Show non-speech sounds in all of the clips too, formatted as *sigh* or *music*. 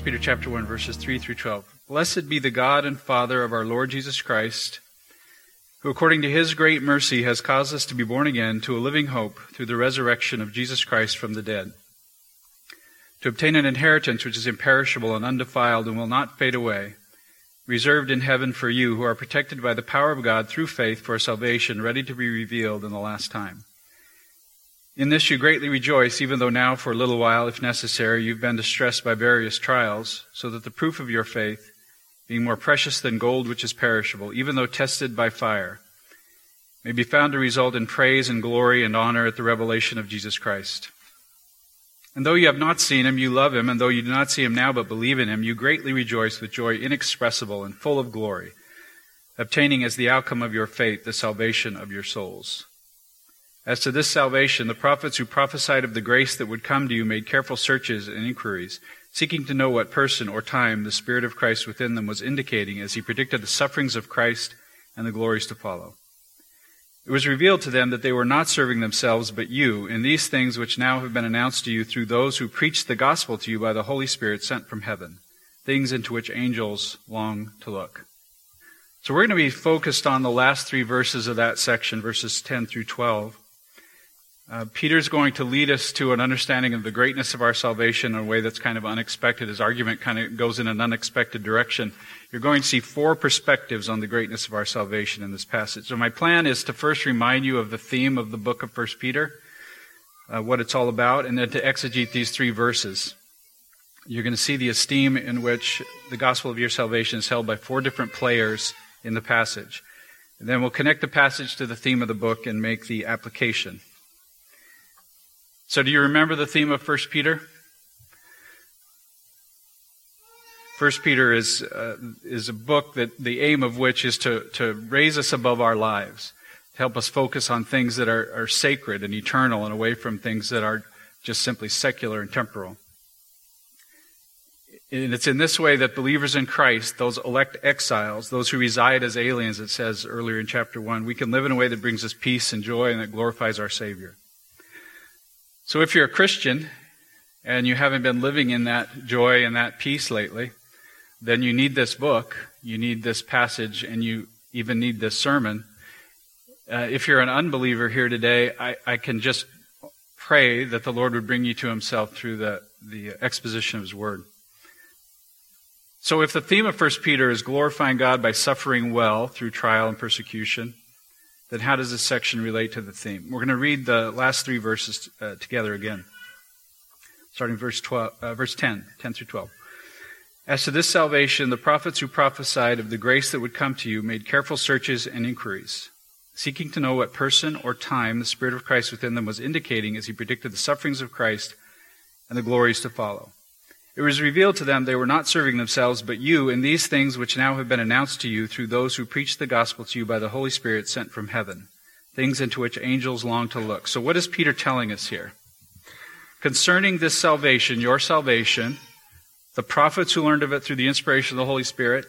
1 Peter chapter 1 verses 3 through 12. Blessed be the God and Father of our Lord Jesus Christ, who according to his great mercy has caused us to be born again to a living hope through the resurrection of Jesus Christ from the dead, to obtain an inheritance which is imperishable and undefiled and will not fade away, reserved in heaven for you who are protected by the power of God through faith for salvation ready to be revealed in the last time. In this you greatly rejoice, even though now, for a little while, if necessary, you've been distressed by various trials, so that the proof of your faith, being more precious than gold which is perishable, even though tested by fire, may be found to result in praise and glory and honor at the revelation of Jesus Christ. And though you have not seen him, you love him, and though you do not see him now but believe in him, you greatly rejoice with joy inexpressible and full of glory, obtaining as the outcome of your faith the salvation of your souls. As to this salvation, the prophets who prophesied of the grace that would come to you made careful searches and inquiries, seeking to know what person or time the Spirit of Christ within them was indicating as he predicted the sufferings of Christ and the glories to follow. It was revealed to them that they were not serving themselves, but you, in these things which now have been announced to you through those who preached the gospel to you by the Holy Spirit sent from heaven, things into which angels long to look. So we're going to be focused on the last three verses of that section, verses 10 through 12. Uh, Peter's going to lead us to an understanding of the greatness of our salvation in a way that's kind of unexpected. His argument kind of goes in an unexpected direction. You're going to see four perspectives on the greatness of our salvation in this passage. So my plan is to first remind you of the theme of the book of 1 Peter, uh, what it's all about, and then to exegete these three verses. You're going to see the esteem in which the gospel of your salvation is held by four different players in the passage. And then we'll connect the passage to the theme of the book and make the application. So do you remember the theme of 1 Peter? 1 Peter is, uh, is a book that the aim of which is to, to raise us above our lives, to help us focus on things that are, are sacred and eternal and away from things that are just simply secular and temporal. And it's in this way that believers in Christ, those elect exiles, those who reside as aliens, it says earlier in chapter 1, we can live in a way that brings us peace and joy and that glorifies our Savior. So if you're a Christian and you haven't been living in that joy and that peace lately, then you need this book, you need this passage, and you even need this sermon. Uh, if you're an unbeliever here today, I, I can just pray that the Lord would bring you to Himself through the, the exposition of His Word. So if the theme of 1 Peter is glorifying God by suffering well through trial and persecution, then how does this section relate to the theme? We're going to read the last three verses uh, together again, starting verse 12, uh, verse 10, 10 through 12. As to this salvation, the prophets who prophesied of the grace that would come to you made careful searches and inquiries, seeking to know what person or time the Spirit of Christ within them was indicating as he predicted the sufferings of Christ and the glories to follow. It was revealed to them they were not serving themselves, but you, in these things which now have been announced to you through those who preach the gospel to you by the Holy Spirit sent from heaven, things into which angels long to look. So, what is Peter telling us here? Concerning this salvation, your salvation, the prophets who learned of it through the inspiration of the Holy Spirit,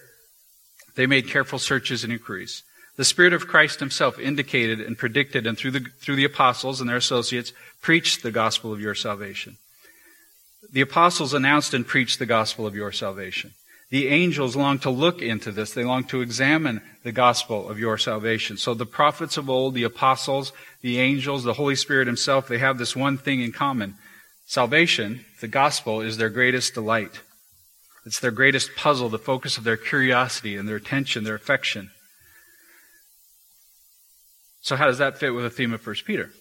they made careful searches and inquiries. The Spirit of Christ Himself indicated and predicted, and through the, through the apostles and their associates, preached the gospel of your salvation. The apostles announced and preached the gospel of your salvation. The angels long to look into this. They long to examine the gospel of your salvation. So the prophets of old, the apostles, the angels, the Holy Spirit himself, they have this one thing in common. Salvation, the gospel, is their greatest delight. It's their greatest puzzle, the focus of their curiosity and their attention, their affection. So how does that fit with the theme of 1 Peter?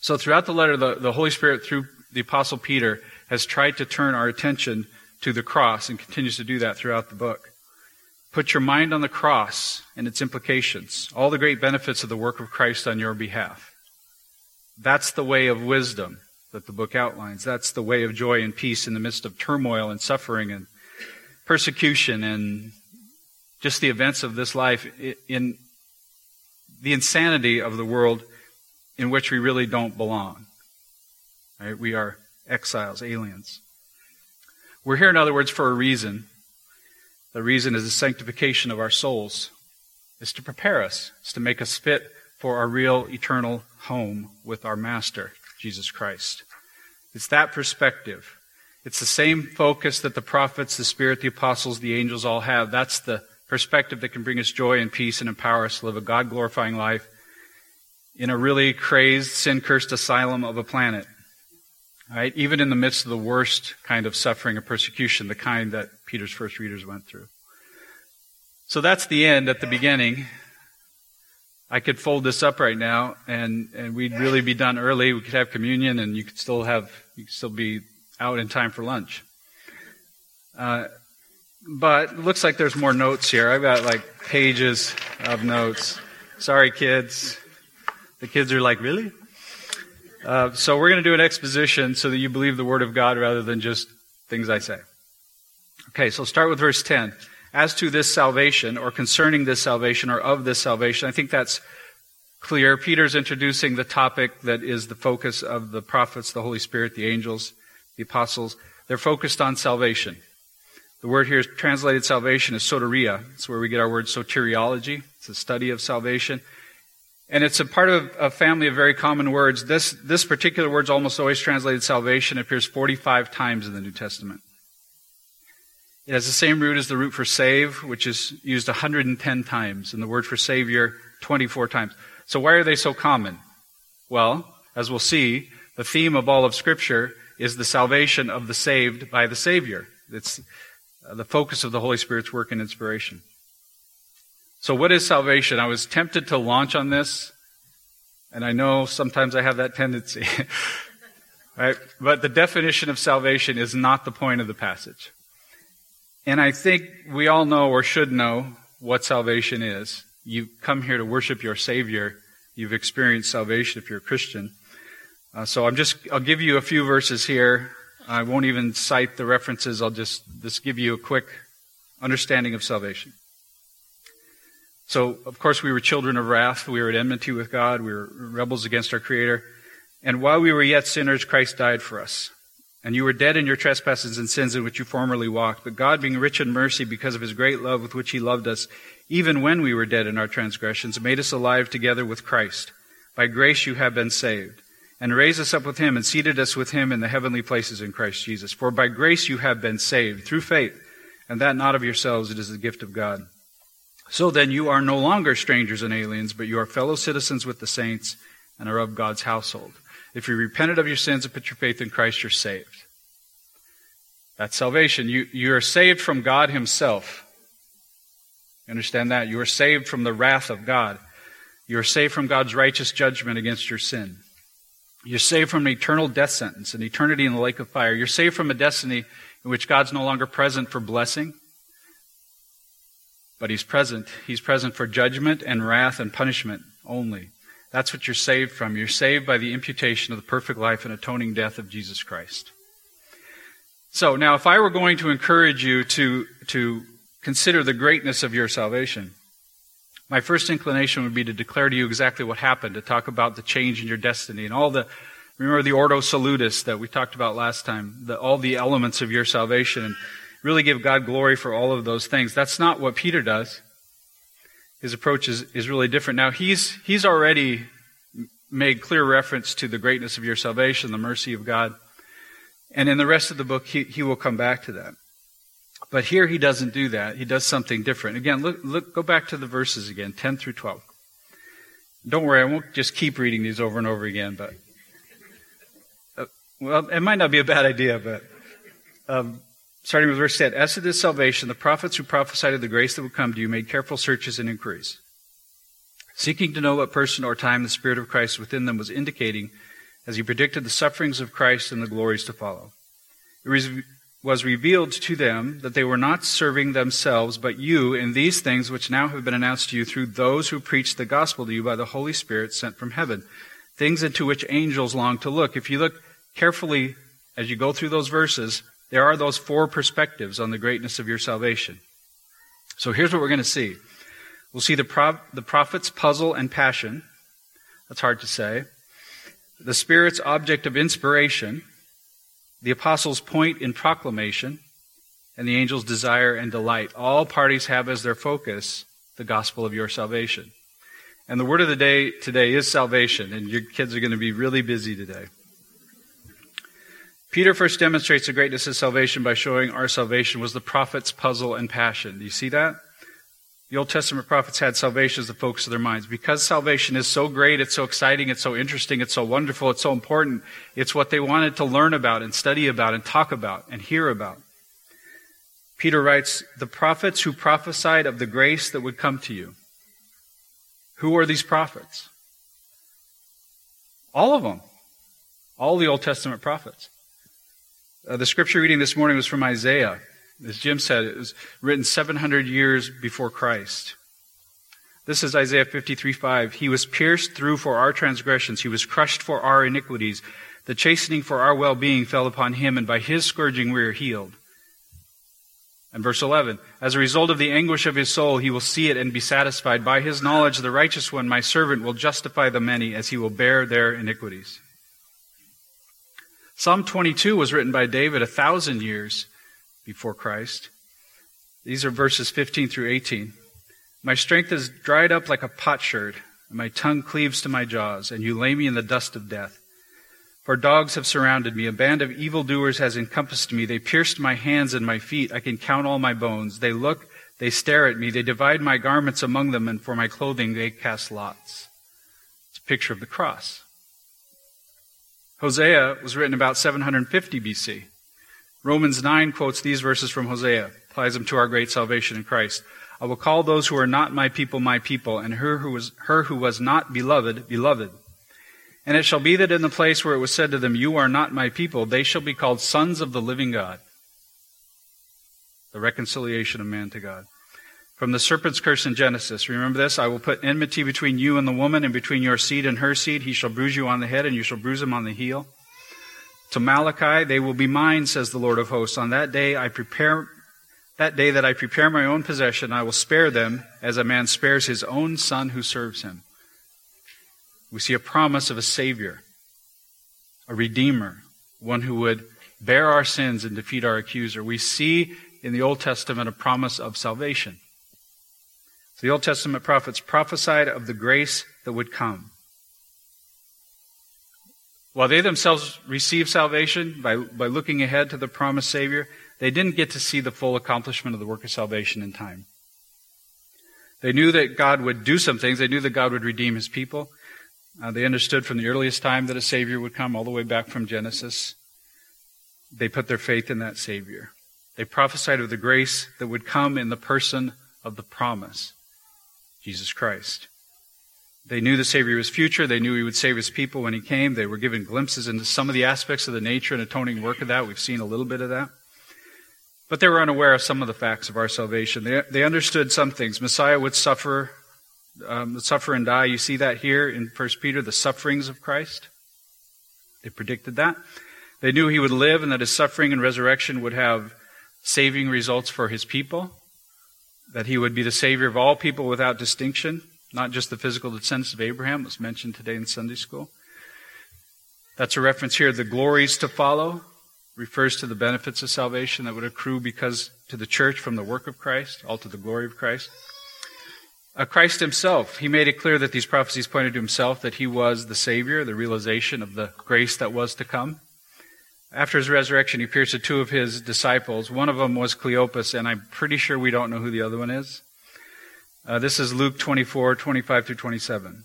So throughout the letter, the, the Holy Spirit, through the Apostle Peter, has tried to turn our attention to the cross and continues to do that throughout the book. Put your mind on the cross and its implications, all the great benefits of the work of Christ on your behalf. That's the way of wisdom that the book outlines. That's the way of joy and peace in the midst of turmoil and suffering and persecution and just the events of this life, in the insanity of the world in which we really don't belong. Right? We are exiles, aliens. We're here, in other words, for a reason. The reason is the sanctification of our souls. It's to prepare us. It's to make us fit for our real eternal home with our Master, Jesus Christ. It's that perspective. It's the same focus that the prophets, the Spirit, the apostles, the angels all have. That's the perspective that can bring us joy and peace and empower us to live a God glorifying life in a really crazed, sin cursed asylum of a planet. Right? Even in the midst of the worst kind of suffering and persecution, the kind that Peter's first readers went through. So that's the end at the beginning. I could fold this up right now and, and we'd really be done early. We could have communion and you could still have, you could still be out in time for lunch. Uh, but it looks like there's more notes here. I've got like pages of notes. Sorry, kids. The kids are like, really? Uh, so we're going to do an exposition so that you believe the Word of God rather than just things I say. Okay, so start with verse 10. As to this salvation, or concerning this salvation, or of this salvation, I think that's clear. Peter's introducing the topic that is the focus of the prophets, the Holy Spirit, the angels, the apostles. They're focused on salvation. The word here is translated salvation is soteria. It's where we get our word soteriology. It's a study of salvation. And it's a part of a family of very common words. This, this particular word almost always translated salvation. Appears 45 times in the New Testament. It has the same root as the root for save, which is used 110 times, and the word for savior 24 times. So why are they so common? Well, as we'll see, the theme of all of Scripture is the salvation of the saved by the Savior. It's uh, the focus of the Holy Spirit's work and inspiration. So, what is salvation? I was tempted to launch on this, and I know sometimes I have that tendency. *laughs* right? But the definition of salvation is not the point of the passage. And I think we all know or should know what salvation is. You come here to worship your Savior. You've experienced salvation if you're a Christian. Uh, so I'm just, I'll give you a few verses here. I won't even cite the references. I'll just, just give you a quick understanding of salvation. So, of course, we were children of wrath. We were at enmity with God. We were rebels against our Creator. And while we were yet sinners, Christ died for us. And you were dead in your trespasses and sins in which you formerly walked. But God, being rich in mercy because of his great love with which he loved us, even when we were dead in our transgressions, made us alive together with Christ. By grace you have been saved. And raised us up with him and seated us with him in the heavenly places in Christ Jesus. For by grace you have been saved through faith, and that not of yourselves, it is the gift of God so then you are no longer strangers and aliens, but you are fellow citizens with the saints and are of God's household. If you repented of your sins and put your faith in Christ, you're saved. That's salvation. You, you are saved from God Himself. You understand that? You are saved from the wrath of God. You are saved from God's righteous judgment against your sin. You're saved from an eternal death sentence, an eternity in the lake of fire. You're saved from a destiny in which God's no longer present for blessing, but he's present. He's present for judgment and wrath and punishment only. That's what you're saved from. You're saved by the imputation of the perfect life and atoning death of Jesus Christ. So now, if I were going to encourage you to, to consider the greatness of your salvation, my first inclination would be to declare to you exactly what happened, to talk about the change in your destiny and all the, remember the Ordo Salutis that we talked about last time, the, all the elements of your salvation. And really give God glory for all of those things. That's not what Peter does. His approach is, is really different. Now, he's, he's already made clear reference to the greatness of your salvation, the mercy of God. And in the rest of the book, he, he will come back to that. But here he doesn't do that. He does something different. Again, look, look, go back to the verses again, 10 through 12. Don't worry, I won't just keep reading these over and over again, but, uh, well, it might not be a bad idea, but, um, starting with verse 10. As to this salvation, the prophets who prophesied of the grace that would come to you made careful searches and inquiries, seeking to know what person or time the Spirit of Christ within them was indicating as he predicted the sufferings of Christ and the glories to follow. It was revealed to them that they were not serving themselves, but you in these things which now have been announced to you through those who preach the gospel to you by the Holy Spirit sent from heaven, things into which angels long to look. If you look carefully as you go through those verses, there are those four perspectives on the greatness of your salvation. So here's what we're going to see. We'll see the, pro- the prophet's puzzle and passion. That's hard to say. The Spirit's object of inspiration, the apostles' point in proclamation, and the angel's desire and delight. All parties have as their focus the gospel of your salvation. And the word of the day today is salvation, and your kids are going to be really busy today. Peter first demonstrates the greatness of salvation by showing our salvation was the prophet's puzzle and passion. Do you see that? The Old Testament prophets had salvation as the focus of their minds. Because salvation is so great, it's so exciting, it's so interesting, it's so wonderful, it's so important, it's what they wanted to learn about and study about and talk about and hear about. Peter writes, The prophets who prophesied of the grace that would come to you. Who are these prophets? All of them. All the Old Testament prophets. Uh, the scripture reading this morning was from Isaiah. As Jim said, it was written 700 years before Christ. This is Isaiah 53:5. He was pierced through for our transgressions, he was crushed for our iniquities. The chastening for our well-being fell upon him, and by his scourging we are healed. And verse 11, as a result of the anguish of his soul, he will see it and be satisfied. By his knowledge, the righteous one, my servant, will justify the many as he will bear their iniquities. Psalm 22 was written by David a thousand years before Christ. These are verses 15 through 18. My strength is dried up like a potsherd, and my tongue cleaves to my jaws, and you lay me in the dust of death. For dogs have surrounded me. A band of evildoers has encompassed me. They pierced my hands and my feet. I can count all my bones. They look, they stare at me. They divide my garments among them, and for my clothing they cast lots. It's a picture of the cross. Hosea was written about 750 BC. Romans 9 quotes these verses from Hosea, applies them to our great salvation in Christ. I will call those who are not my people my people, and her who was, her who was not beloved, beloved. And it shall be that in the place where it was said to them, You are not my people, they shall be called sons of the living God. The reconciliation of man to God. From the serpent's curse in Genesis, remember this? I will put enmity between you and the woman, and between your seed and her seed. He shall bruise you on the head, and you shall bruise him on the heel. To Malachi, they will be mine, says the Lord of hosts. On that day I prepare that day that I prepare my own possession, I will spare them as a man spares his own son who serves him. We see a promise of a Savior, a Redeemer, one who would bear our sins and defeat our accuser. We see in the Old Testament a promise of salvation. The Old Testament prophets prophesied of the grace that would come. While they themselves received salvation by, by looking ahead to the promised Savior, they didn't get to see the full accomplishment of the work of salvation in time. They knew that God would do some things. They knew that God would redeem his people. Uh, they understood from the earliest time that a Savior would come, all the way back from Genesis. They put their faith in that Savior. They prophesied of the grace that would come in the person of the promise, Jesus Christ. They knew the Savior was future. They knew He would save His people when He came. They were given glimpses into some of the aspects of the nature and atoning work of that. We've seen a little bit of that. But they were unaware of some of the facts of our salvation. They, they understood some things. Messiah would suffer um, suffer and die. You see that here in 1 Peter, the sufferings of Christ. They predicted that. They knew he would live and that his suffering and resurrection would have saving results for his people, that he would be the Savior of all people without distinction, not just the physical descendants of Abraham, was mentioned today in Sunday school. That's a reference here. The glories to follow refers to the benefits of salvation that would accrue because to the church from the work of Christ, all to the glory of Christ. Uh, Christ himself, he made it clear that these prophecies pointed to himself, that he was the Savior, the realization of the grace that was to come. After his resurrection, he appears to two of his disciples. One of them was Cleopas, and I'm pretty sure we don't know who the other one is. Uh, this is Luke 24, 25 through 27.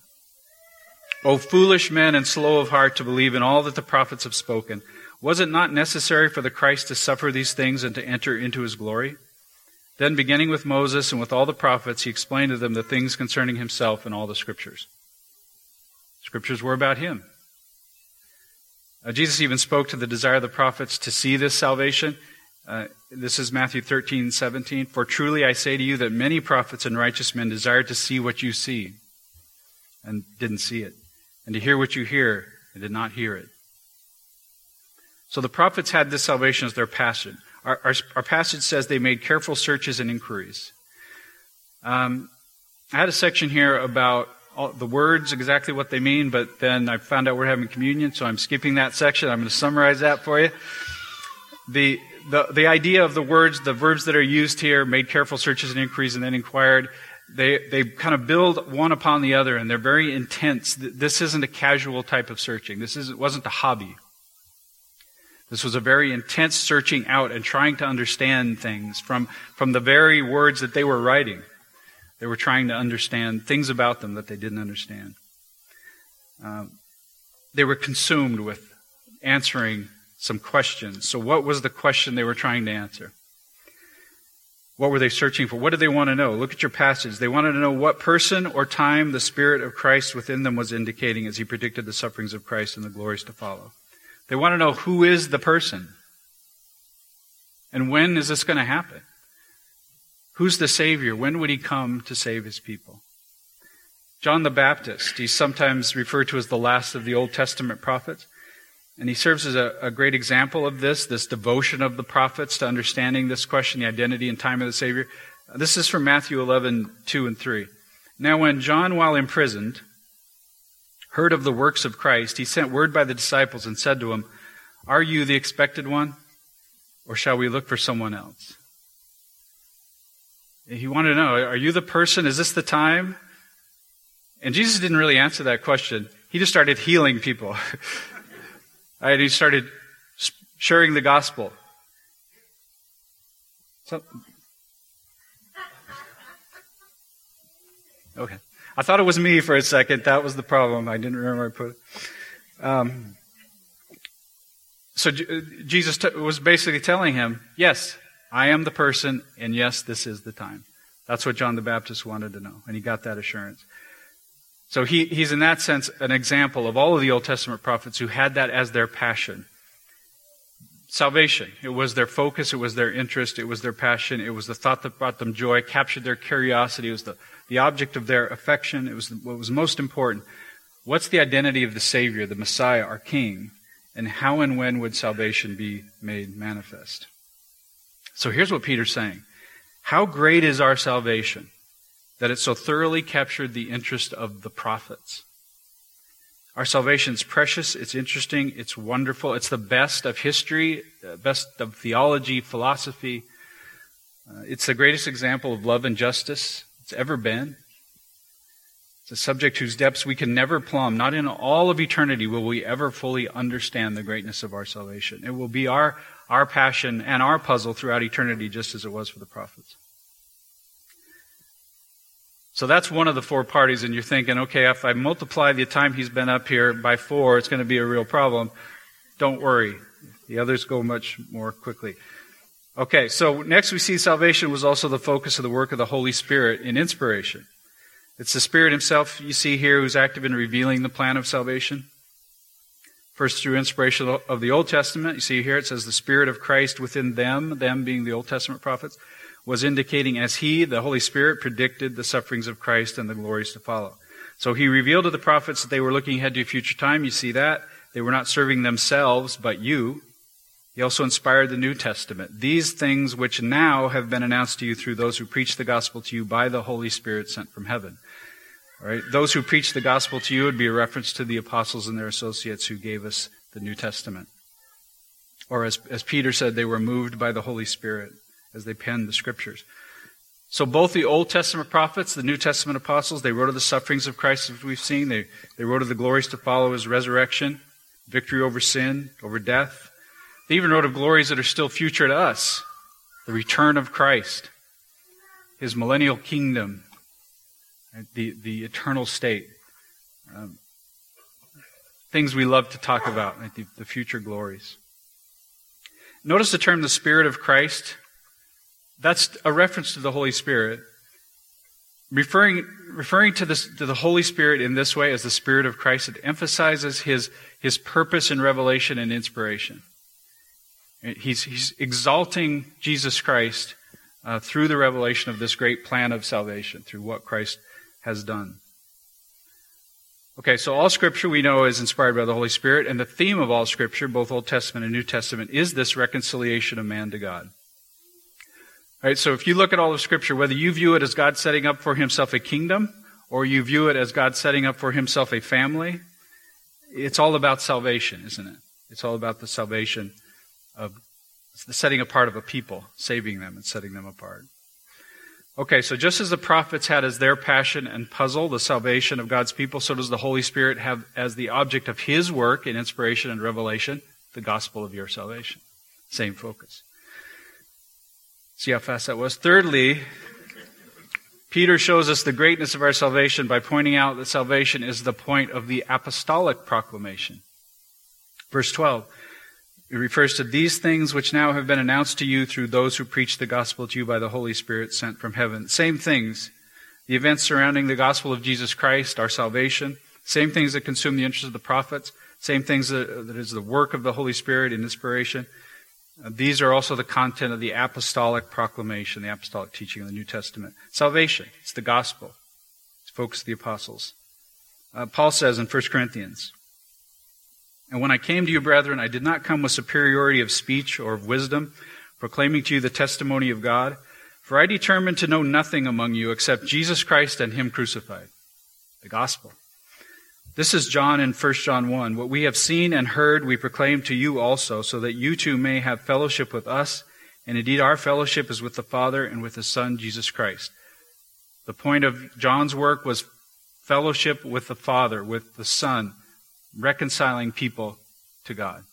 O foolish men and slow of heart to believe in all that the prophets have spoken. Was it not necessary for the Christ to suffer these things and to enter into his glory? Then, beginning with Moses and with all the prophets, he explained to them the things concerning himself in all the scriptures. Scriptures were about him. Uh, Jesus even spoke to the desire of the prophets to see this salvation. Uh, this is Matthew 13, 17. For truly I say to you that many prophets and righteous men desired to see what you see and didn't see it, and to hear what you hear and did not hear it. So the prophets had this salvation as their passion. Our, our, our, passage says they made careful searches and inquiries. Um, I had a section here about all, the words, exactly what they mean, but then I found out we're having communion, so I'm skipping that section. I'm going to summarize that for you. The, the, the idea of the words, the verbs that are used here, made careful searches and inquiries and then inquired, they, they kind of build one upon the other and they're very intense. This isn't a casual type of searching. This isn't, wasn't a hobby. This was a very intense searching out and trying to understand things from, from the very words that they were writing. They were trying to understand things about them that they didn't understand. Um, they were consumed with answering some questions. So, what was the question they were trying to answer? What were they searching for? What did they want to know? Look at your passage. They wanted to know what person or time the Spirit of Christ within them was indicating as he predicted the sufferings of Christ and the glories to follow. They want to know who is the person? And when is this going to happen? Who's the Savior? When would he come to save his people? John the Baptist, he's sometimes referred to as the last of the Old Testament prophets. And he serves as a, a, great example of this, this devotion of the prophets to understanding this question, the identity and time of the Savior. This is from Matthew 11, 2 and 3. Now, when John, while imprisoned, heard of the works of Christ, he sent word by the disciples and said to him, Are you the expected one, or shall we look for someone else? He wanted to know, are you the person? Is this the time? And Jesus didn't really answer that question. He just started healing people. *laughs* he started sharing the gospel. So, okay. I thought it was me for a second. That was the problem. I didn't remember I put it. Um, so Jesus t- was basically telling him, yes, I am the person, and yes, this is the time. That's what John the Baptist wanted to know, and he got that assurance. So he, he's in that sense an example of all of the Old Testament prophets who had that as their passion. Salvation. It was their focus, it was their interest, it was their passion, it was the thought that brought them joy, captured their curiosity, it was the, the object of their affection, it was what was most important. What's the identity of the Savior, the Messiah, our King, and how and when would salvation be made manifest? So here's what Peter's saying. How great is our salvation that it so thoroughly captured the interest of the prophets? Our salvation is precious, it's interesting, it's wonderful, it's the best of history, best of theology, philosophy. Uh, it's the greatest example of love and justice it's ever been. It's a subject whose depths we can never plumb. Not in all of eternity will we ever fully understand the greatness of our salvation. It will be our, our passion and our puzzle throughout eternity, just as it was for the prophets. So that's one of the four parties, and you're thinking, okay, if I multiply the time he's been up here by four, it's going to be a real problem. Don't worry. The others go much more quickly. Okay, so next we see salvation was also the focus of the work of the Holy Spirit in inspiration. It's the Spirit Himself you see here who's active in revealing the plan of salvation. First, through inspiration of the Old Testament, you see here it says the Spirit of Christ within them, them being the Old Testament prophets was indicating as he, the Holy Spirit, predicted the sufferings of Christ and the glories to follow. So he revealed to the prophets that they were looking ahead to a future time. You see that. They were not serving themselves, but you. He also inspired the New Testament. These things which now have been announced to you through those who preach the gospel to you by the Holy Spirit sent from heaven. Right? Those who preach the gospel to you would be a reference to the apostles and their associates who gave us the New Testament. Or as, as Peter said, they were moved by the Holy Spirit as they penned the scriptures. So both the Old Testament prophets, the New Testament apostles, they wrote of the sufferings of Christ as we've seen. They, they wrote of the glories to follow his resurrection, victory over sin, over death. They even wrote of glories that are still future to us. The return of Christ, his millennial kingdom, the, the eternal state. Um, things we love to talk about, the, the future glories. Notice the term the Spirit of Christ that's a reference to the Holy Spirit. Referring, referring to, this, to the Holy Spirit in this way as the Spirit of Christ, it emphasizes his, his purpose in revelation and inspiration. He's, he's exalting Jesus Christ uh, through the revelation of this great plan of salvation, through what Christ has done. Okay, so all Scripture we know is inspired by the Holy Spirit, and the theme of all Scripture, both Old Testament and New Testament, is this reconciliation of man to God. Right? So if you look at all of Scripture, whether you view it as God setting up for himself a kingdom, or you view it as God setting up for himself a family, it's all about salvation, isn't it? It's all about the salvation of the setting apart of a people, saving them and setting them apart. Okay, so just as the prophets had as their passion and puzzle the salvation of God's people, so does the Holy Spirit have as the object of His work in inspiration and revelation the gospel of your salvation. Same focus. See how fast that was? Thirdly, Peter shows us the greatness of our salvation by pointing out that salvation is the point of the apostolic proclamation. Verse 12. It refers to these things which now have been announced to you through those who preach the gospel to you by the Holy Spirit sent from heaven. Same things. The events surrounding the gospel of Jesus Christ, our salvation. Same things that consume the interest of the prophets. Same things that, that is the work of the Holy Spirit in inspiration. Uh, these are also the content of the apostolic proclamation, the apostolic teaching of the New Testament. Salvation. It's the gospel. It's focus of the apostles. Uh, Paul says in 1 Corinthians, and when I came to you, brethren, I did not come with superiority of speech or of wisdom, proclaiming to you the testimony of God. For I determined to know nothing among you except Jesus Christ and Him crucified. The gospel. This is John in 1 John 1. What we have seen and heard, we proclaim to you also, so that you too may have fellowship with us. And indeed, our fellowship is with the Father and with His Son, Jesus Christ. The point of John's work was fellowship with the Father, with the Son, reconciling people to God.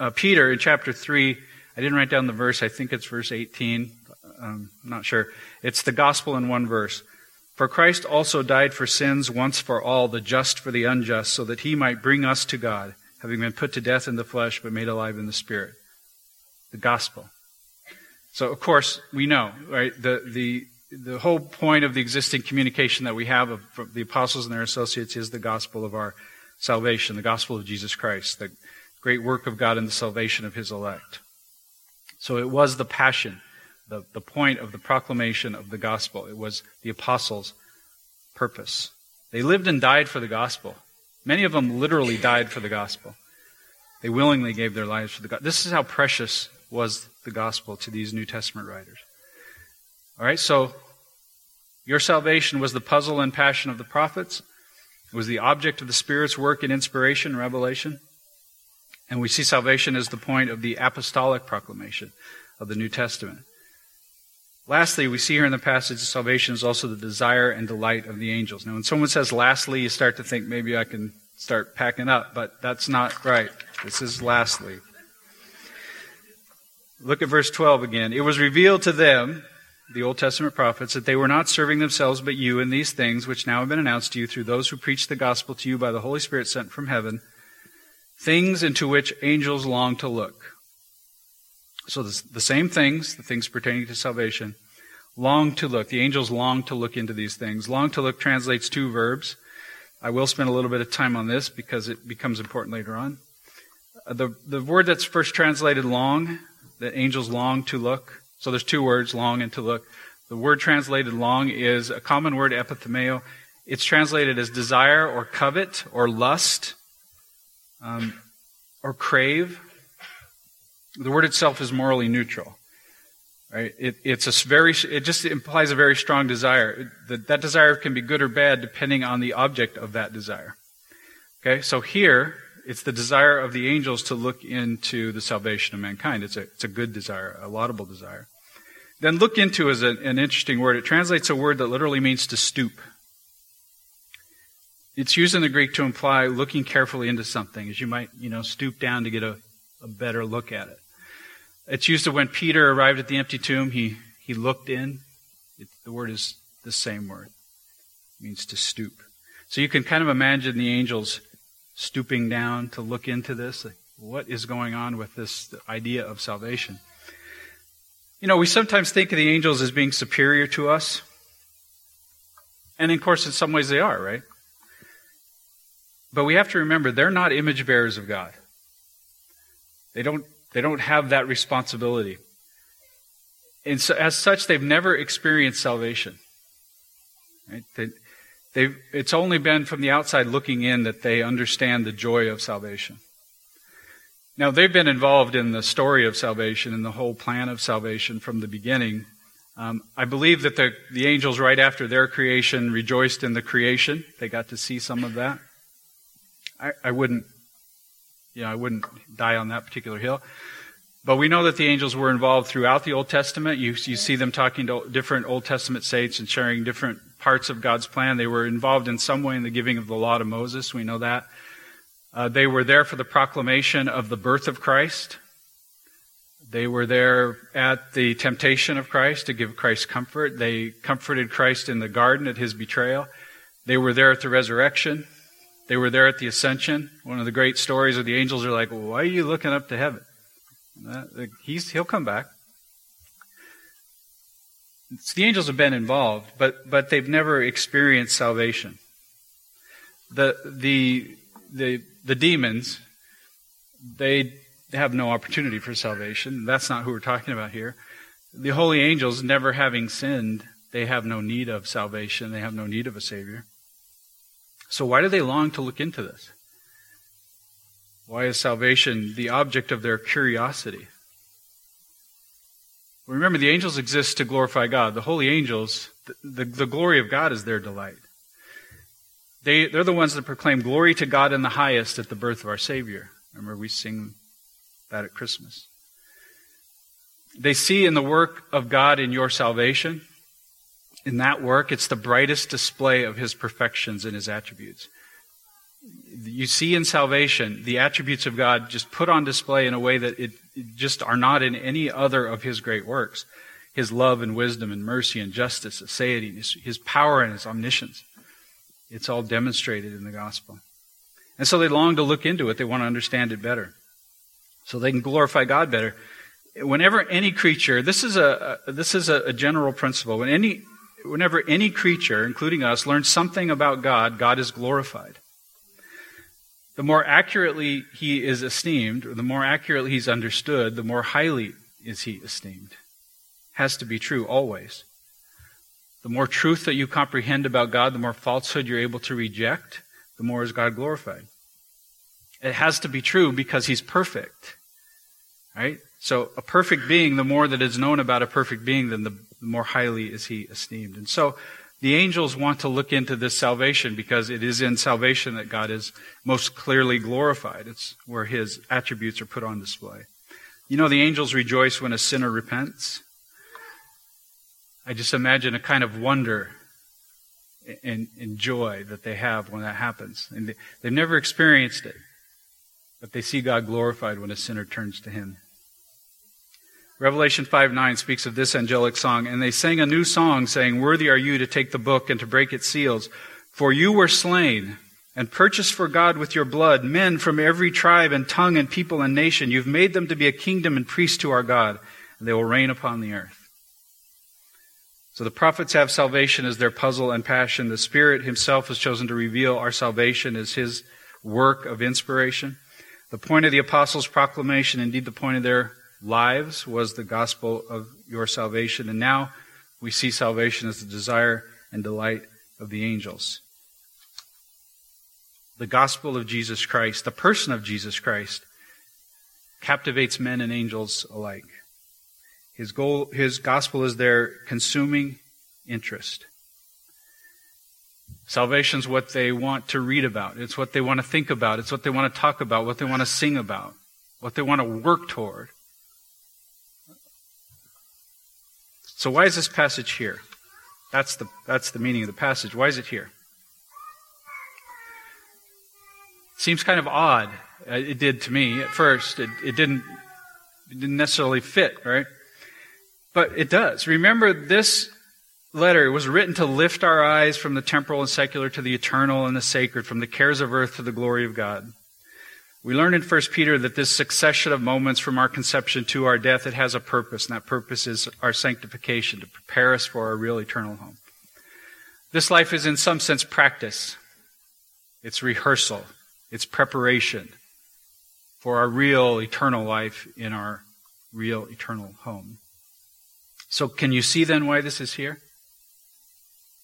Uh, Peter in chapter 3, I didn't write down the verse, I think it's verse 18. Um, I'm not sure. It's the gospel in one verse. For Christ also died for sins once for all, the just for the unjust, so that he might bring us to God, having been put to death in the flesh, but made alive in the spirit. The gospel. So, of course, we know, right? The, the, the whole point of the existing communication that we have of the apostles and their associates is the gospel of our salvation, the gospel of Jesus Christ, the great work of God in the salvation of his elect. So it was the passion, the, the point of the proclamation of the gospel. It was the apostles' purpose. They lived and died for the gospel. Many of them literally died for the gospel. They willingly gave their lives for the gospel. This is how precious was the gospel to these New Testament writers. All right, so your salvation was the puzzle and passion of the prophets. It was the object of the Spirit's work in inspiration and revelation. And we see salvation as the point of the apostolic proclamation of the New Testament. Lastly, we see here in the passage salvation is also the desire and delight of the angels. Now, when someone says lastly, you start to think maybe I can start packing up, but that's not right. This is lastly. Look at verse 12 again. It was revealed to them the Old Testament prophets, that they were not serving themselves but you in these things which now have been announced to you through those who preach the gospel to you by the Holy Spirit sent from heaven, things into which angels long to look. So the same things, the things pertaining to salvation, long to look. The angels long to look into these things. Long to look translates two verbs. I will spend a little bit of time on this because it becomes important later on. Uh, the, the word that's first translated long, that angels long to look, so there's two words, long and to look. The word translated long is a common word, epithumeo. It's translated as desire or covet or lust um, or crave. The word itself is morally neutral. Right? It, it's a very, it just implies a very strong desire. That, that desire can be good or bad depending on the object of that desire. Okay, so here, it's the desire of the angels to look into the salvation of mankind. It's a, it's a good desire, a laudable desire. Then look into is a, an interesting word. It translates a word that literally means to stoop. It's used in the Greek to imply looking carefully into something, as you might, you know, stoop down to get a, a better look at it. It's used of when Peter arrived at the empty tomb, he, he looked in. It, the word is the same word. It means to stoop. So you can kind of imagine the angels stooping down to look into this. What is going on with this idea of salvation? You know, we sometimes think of the angels as being superior to us. And of course, in some ways they are, right? But we have to remember they're not image bearers of God. They don't, they don't have that responsibility. And so, as such, they've never experienced salvation. Right? They've, it's only been from the outside looking in that they understand the joy of salvation. Now, they've been involved in the story of salvation and the whole plan of salvation from the beginning. Um, I believe that the, the angels, right after their creation, rejoiced in the creation. They got to see some of that. I, I wouldn't, you know, I wouldn't die on that particular hill. But we know that the angels were involved throughout the Old Testament. You, you see them talking to different Old Testament saints and sharing different parts of God's plan. They were involved in some way in the giving of the law to Moses. We know that. Uh, they were there for the proclamation of the birth of Christ. They were there at the temptation of Christ to give Christ comfort. They comforted Christ in the garden at his betrayal. They were there at the resurrection. They were there at the ascension. One of the great stories of the angels are like, why are you looking up to heaven? Uh, he's, he'll come back. the angels have been involved, but, but they've never experienced salvation. The, the, the, the demons, they have no opportunity for salvation. That's not who we're talking about here. The holy angels, never having sinned, they have no need of salvation. They have no need of a Savior. So why do they long to look into this? Why is salvation the object of their curiosity? Remember, the angels exist to glorify God. The holy angels, the, the, the glory of God is their delight. They, they're the ones that proclaim glory to God in the highest at the birth of our Savior. Remember, we sing that at Christmas. They see in the work of God in your salvation, in that work, it's the brightest display of His perfections and His attributes. You see in salvation the attributes of God just put on display in a way that it, just are not in any other of His great works. His love and wisdom and mercy and justice, aseity, his, his power and His omniscience. It's all demonstrated in the gospel. And so they long to look into it. They want to understand it better so they can glorify God better. Whenever any creature, this is a, a this is a, a general principle. When any, whenever any creature, including us, learns something about God, God is glorified. The more accurately he is esteemed, or the more accurately he's understood, the more highly is he esteemed. Has to be true always. The more truth that you comprehend about God, the more falsehood you're able to reject, the more is God glorified. It has to be true because he's perfect. Right? So a perfect being, the more that is known about a perfect being, then the, the more highly is he esteemed. And so the angels want to look into this salvation because it is in salvation that God is most clearly glorified. It's where his attributes are put on display. You know, the angels rejoice when a sinner repents. I just imagine a kind of wonder and, and joy that they have when that happens. And they, they've never experienced it, but they see God glorified when a sinner turns to him. Revelation 5 9 speaks of this angelic song, and they sang a new song saying, Worthy are you to take the book and to break its seals, for you were slain and purchased for God with your blood men from every tribe and tongue and people and nation. You've made them to be a kingdom and priests to our God, and they will reign upon the earth. So the prophets have salvation as their puzzle and passion. The Spirit Himself has chosen to reveal our salvation as His work of inspiration. The point of the apostles' proclamation, indeed the point of their lives was the gospel of your salvation. And now we see salvation as the desire and delight of the angels. The gospel of Jesus Christ, the person of Jesus Christ, captivates men and angels alike. His goal, his gospel is their consuming interest. Salvation is what they want to read about. It's what they want to think about. It's what they want to talk about, what they want to sing about, what they want to work toward. So why is this passage here? That's the, that's the meaning of the passage. Why is it here? Seems kind of odd. Uh, it did to me at first. It, it didn't, it didn't necessarily fit, right? But it does. Remember, this letter was written to lift our eyes from the temporal and secular to the eternal and the sacred, from the cares of earth to the glory of God. We learn in 1 Peter that this succession of moments from our conception to our death, it has a purpose, and that purpose is our sanctification, to prepare us for our real eternal home. This life is in some sense practice. It's rehearsal. It's preparation for our real eternal life in our real eternal home. So can you see then why this is here?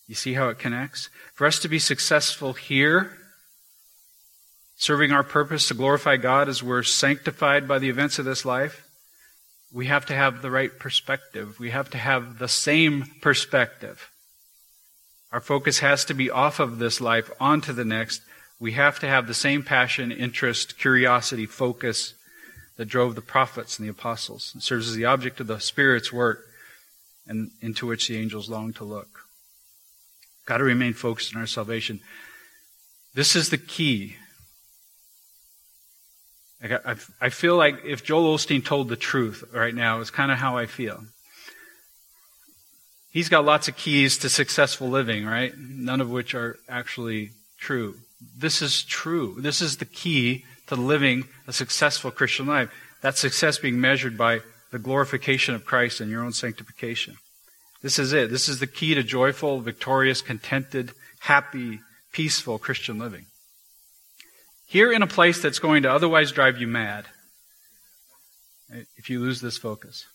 You see how it connects? For us to be successful here, serving our purpose to glorify God as we're sanctified by the events of this life, we have to have the right perspective. We have to have the same perspective. Our focus has to be off of this life onto the next. We have to have the same passion, interest, curiosity, focus that drove the prophets and the apostles. It serves as the object of the Spirit's work and into which the angels long to look. Got to remain focused on our salvation. This is the key. I, I feel like if Joel Osteen told the truth right now, it's kind of how I feel. He's got lots of keys to successful living, right? None of which are actually true. This is true. This is the key to living a successful Christian life. That success being measured by the glorification of Christ and your own sanctification. This is it. This is the key to joyful, victorious, contented, happy, peaceful Christian living. Here in a place that's going to otherwise drive you mad if you lose this focus.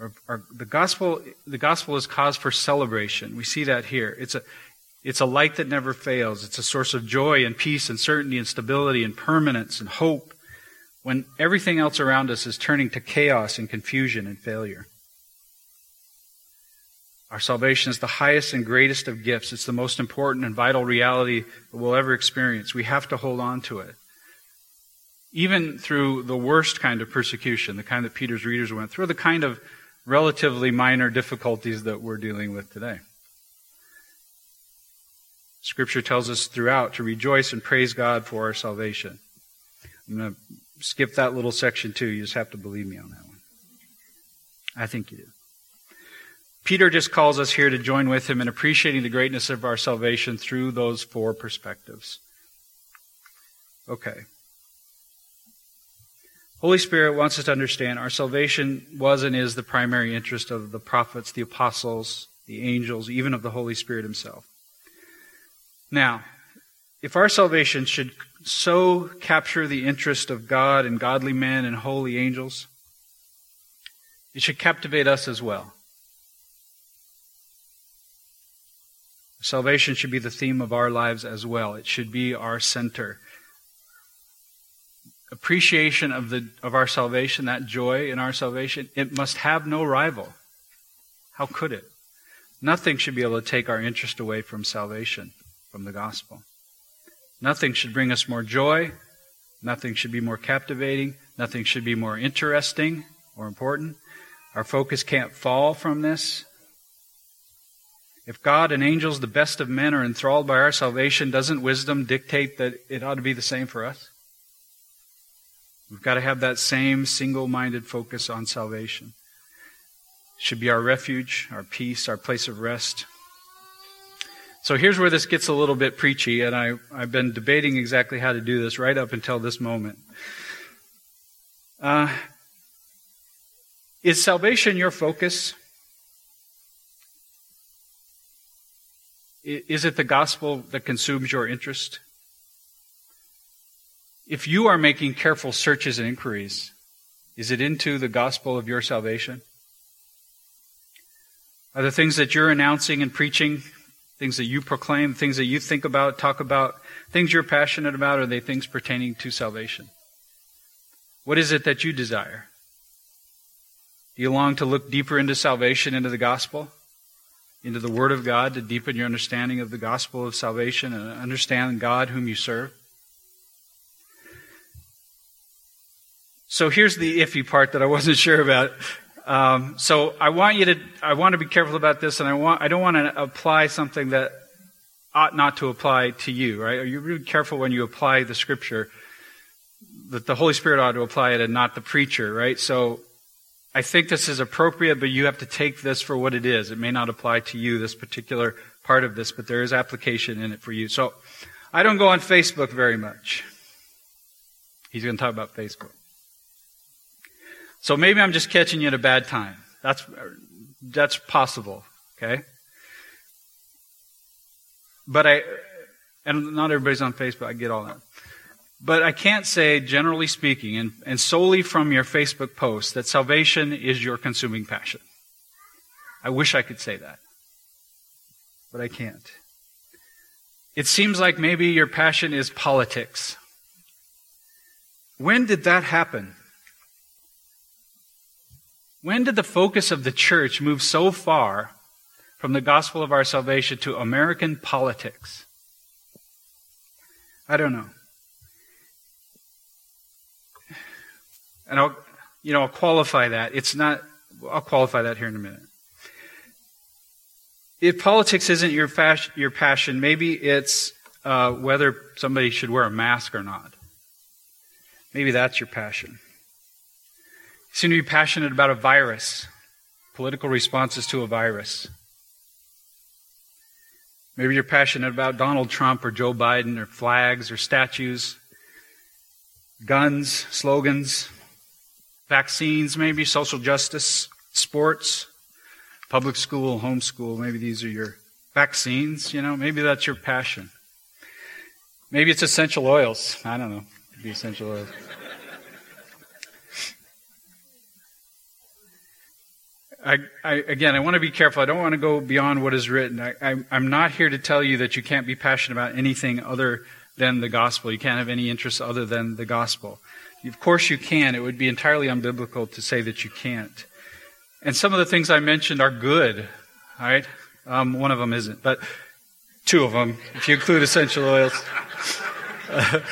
Or, or the gospel, the gospel is cause for celebration. We see that here. It's a, it's a light that never fails. It's a source of joy and peace and certainty and stability and permanence and hope when everything else around us is turning to chaos and confusion and failure. Our salvation is the highest and greatest of gifts. It's the most important and vital reality that we'll ever experience. We have to hold on to it. Even through the worst kind of persecution, the kind that Peter's readers went through, the kind of relatively minor difficulties that we're dealing with today. Scripture tells us throughout to rejoice and praise God for our salvation. I'm going to skip that little section too. You just have to believe me on that one. I think you do. Peter just calls us here to join with him in appreciating the greatness of our salvation through those four perspectives. Okay. Holy Spirit wants us to understand our salvation was and is the primary interest of the prophets, the apostles, the angels, even of the Holy Spirit himself. Now, if our salvation should so capture the interest of God and godly men and holy angels, it should captivate us as well. Salvation should be the theme of our lives as well. It should be our center appreciation of, the, of our salvation, that joy in our salvation, it must have no rival. How could it? Nothing should be able to take our interest away from salvation, from the gospel. Nothing should bring us more joy. Nothing should be more captivating. Nothing should be more interesting or important. Our focus can't fall from this. If God and angels, the best of men, are enthralled by our salvation, doesn't wisdom dictate that it ought to be the same for us? We've got to have that same single minded focus on salvation. It should be our refuge, our peace, our place of rest. So here's where this gets a little bit preachy, and I, I've been debating exactly how to do this right up until this moment. Uh, is salvation your focus? Is it the gospel that consumes your interest? If you are making careful searches and inquiries, is it into the gospel of your salvation? Are the things that you're announcing and preaching, things that you proclaim, things that you think about, talk about, things you're passionate about, are they things pertaining to salvation? What is it that you desire? Do you long to look deeper into salvation, into the gospel, into the Word of God, to deepen your understanding of the gospel of salvation and understand God whom you serve? So here's the iffy part that I wasn't *laughs* sure about. Um, so I want you to, I want to be careful about this, and I want, I don't want to apply something that ought not to apply to you, right? Are you really careful when you apply the scripture that the Holy Spirit ought to apply it and not the preacher, right? So I think this is appropriate, but you have to take this for what it is. It may not apply to you, this particular part of this, but there is application in it for you. So I don't go on Facebook very much. He's going to talk about Facebook. So maybe I'm just catching you at a bad time. That's, that's possible, okay? But I, and not everybody's on Facebook, I get all that. But I can't say, generally speaking, and, and solely from your Facebook post, that salvation is your consuming passion. I wish I could say that. But I can't. It seems like maybe your passion is politics. When did that happen? When did the focus of the church move so far from the gospel of our salvation to American politics? I don't know. And I'll, you know, I'll qualify that. It's not, I'll qualify that here in a minute. If politics isn't your, fashion, your passion, maybe it's uh, whether somebody should wear a mask or not. Maybe that's your passion. You seem to be passionate about a virus, political responses to a virus. Maybe you're passionate about Donald Trump or Joe Biden or flags or statues, guns, slogans, vaccines, maybe social justice, sports, public school, homeschool. Maybe these are your vaccines, you know, maybe that's your passion. Maybe it's essential oils. I don't know. The essential oils. I, I, again, I want to be careful. I don't want to go beyond what is written. I, I, I'm not here to tell you that you can't be passionate about anything other than the gospel. You can't have any interest other than the gospel. Of course you can. It would be entirely unbiblical to say that you can't. And some of the things I mentioned are good, right? Um, one of them isn't, but two of them, if you include essential oils. *laughs*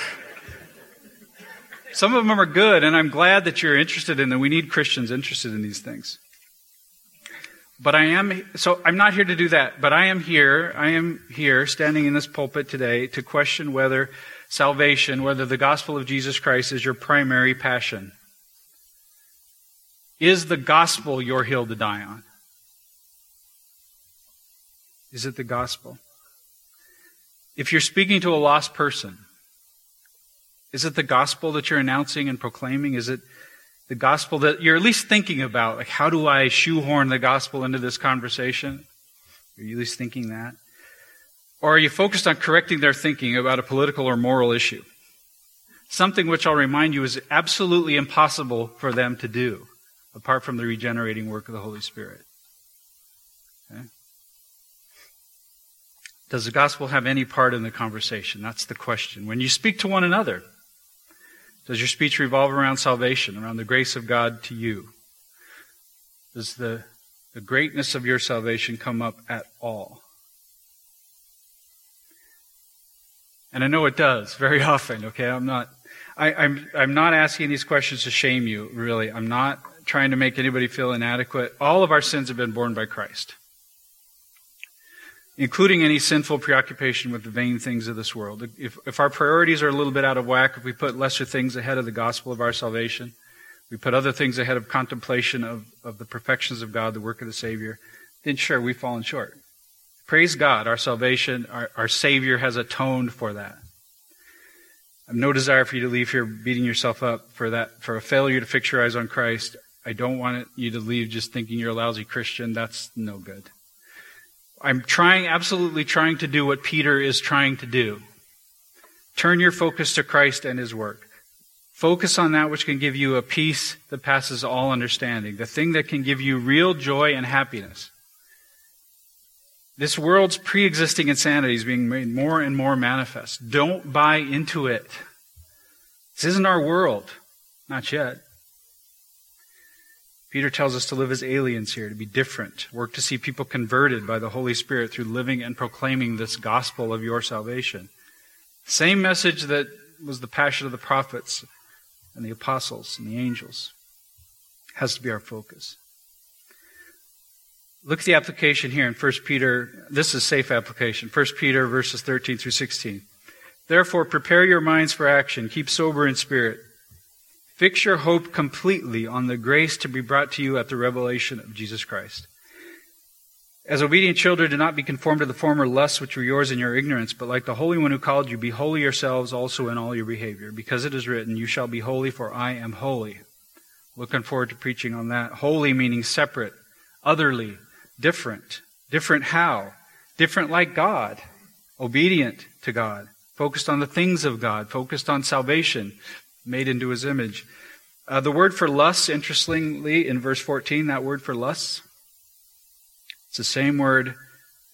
some of them are good, and I'm glad that you're interested in them. We need Christians interested in these things. But I am, so I'm not here to do that, but I am here, I am here standing in this pulpit today to question whether salvation, whether the gospel of Jesus Christ is your primary passion. Is the gospel your hill to die on? Is it the gospel? If you're speaking to a lost person, is it the gospel that you're announcing and proclaiming? Is it the gospel that you're at least thinking about. Like, how do I shoehorn the gospel into this conversation? Are you at least thinking that? Or are you focused on correcting their thinking about a political or moral issue? Something which I'll remind you is absolutely impossible for them to do, apart from the regenerating work of the Holy Spirit. Okay? Does the gospel have any part in the conversation? That's the question. When you speak to one another, does your speech revolve around salvation, around the grace of God to you? Does the, the greatness of your salvation come up at all? And I know it does very *laughs* often, okay? I'm not, I, I'm, I'm not asking these questions to shame you, really. I'm not trying to make anybody feel inadequate. All of our sins have been borne by Christ including any sinful preoccupation with the vain things of this world. If, if our priorities are a little bit out of whack, if we put lesser things ahead of the gospel of our salvation, we put other things ahead of contemplation of, of the perfections of God, the work of the Savior, then sure, we've fallen short. Praise God, our salvation, our, our Savior has atoned for that. I have no desire for you to leave here beating yourself up for that, for a failure to fix your eyes on Christ. I don't want you to leave just thinking you're a lousy Christian. That's no good. I'm trying, absolutely trying to do what Peter is trying to do. Turn your focus to Christ and His work. Focus on that which can give you a peace that passes all understanding, the thing that can give you real joy and happiness. This world's pre existing insanity is being made more and more manifest. Don't buy into it. This isn't our world. Not yet. Peter tells us to live as aliens here, to be different, work to see people converted by the Holy Spirit through living and proclaiming this gospel of your salvation. Same message that was the passion of the prophets and the apostles and the angels has to be our focus. Look at the application here in 1 Peter. This is safe application. 1 Peter verses 13 through 16. Therefore, prepare your minds for action. Keep sober in spirit. Fix your hope completely on the grace to be brought to you at the revelation of Jesus Christ. As obedient children, do not be conformed to the former lusts which were yours in your ignorance, but like the Holy One who called you, be holy yourselves also in all your behavior, because it is written, You shall be holy, for I am holy. Looking forward to preaching on that. Holy meaning separate, otherly, different. Different how? Different like God. Obedient to God. Focused on the things of God. Focused on salvation made into his image. Uh, the word for lust, interestingly, in verse 14, that word for lust, it's the same word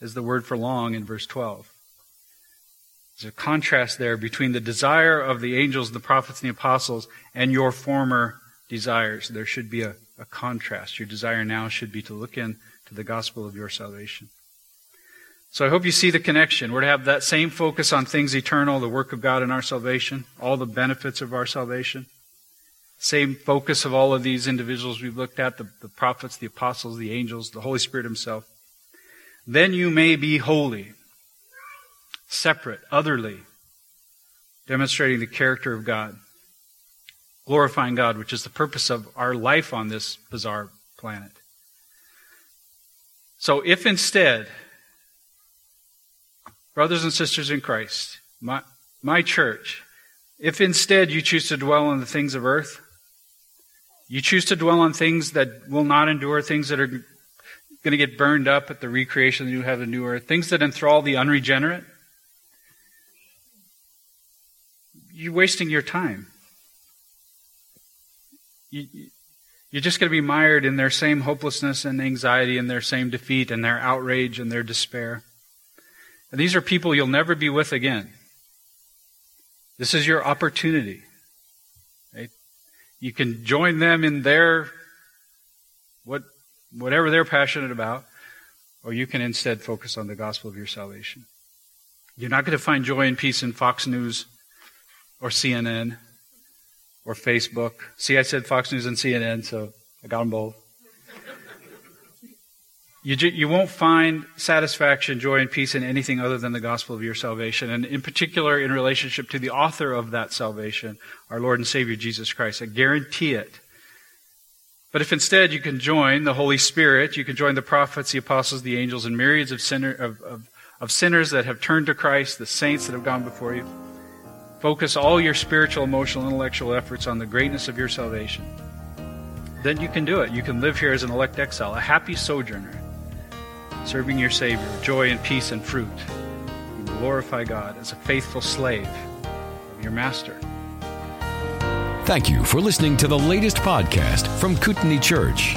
as the word for long in verse 12. There's a contrast there between the desire of the angels, the prophets, and the apostles, and your former desires. There should be a, a contrast. Your desire now should be to look in to the gospel of your salvation. So I hope you see the connection. We're to have that same focus on things eternal, the work of God in our salvation, all the benefits of our salvation. Same focus of all of these individuals we've looked at the, the prophets, the apostles, the angels, the Holy Spirit Himself. Then you may be holy, separate, otherly, demonstrating the character of God, glorifying God, which is the purpose of our life on this bizarre planet. So if instead brothers and sisters in Christ, my, my church, if instead you choose to dwell on the things of earth, you choose to dwell on things that will not endure, things that are going to get burned up at the recreation of the new heaven new earth, things that enthrall the unregenerate, you're wasting your time. You, you're just going to be mired in their same hopelessness and anxiety and their same defeat and their outrage and their despair. And these are people you'll never be with again. This is your opportunity. Right? You can join them in their what whatever they're passionate about, or you can instead focus on the gospel of your salvation. You're not going to find joy and peace in Fox News or CNN or Facebook. See, I said Fox News and CNN, so I got them both. You, you won't find satisfaction, joy, and peace in anything other than the gospel of your salvation, and in particular in relationship to the author of that salvation, our Lord and Savior Jesus Christ. I guarantee it. But if instead you can join the Holy Spirit, you can join the prophets, the apostles, the angels, and myriads of, sinner, of, of, of sinners that have turned to Christ, the saints that have gone before you, focus all your spiritual, emotional, intellectual efforts on the greatness of your salvation, then you can do it. You can live here as an elect exile, a happy sojourner serving your Savior, joy and peace and fruit. You glorify God as a faithful slave of your Master. Thank you for listening to the latest podcast from Kootenai Church.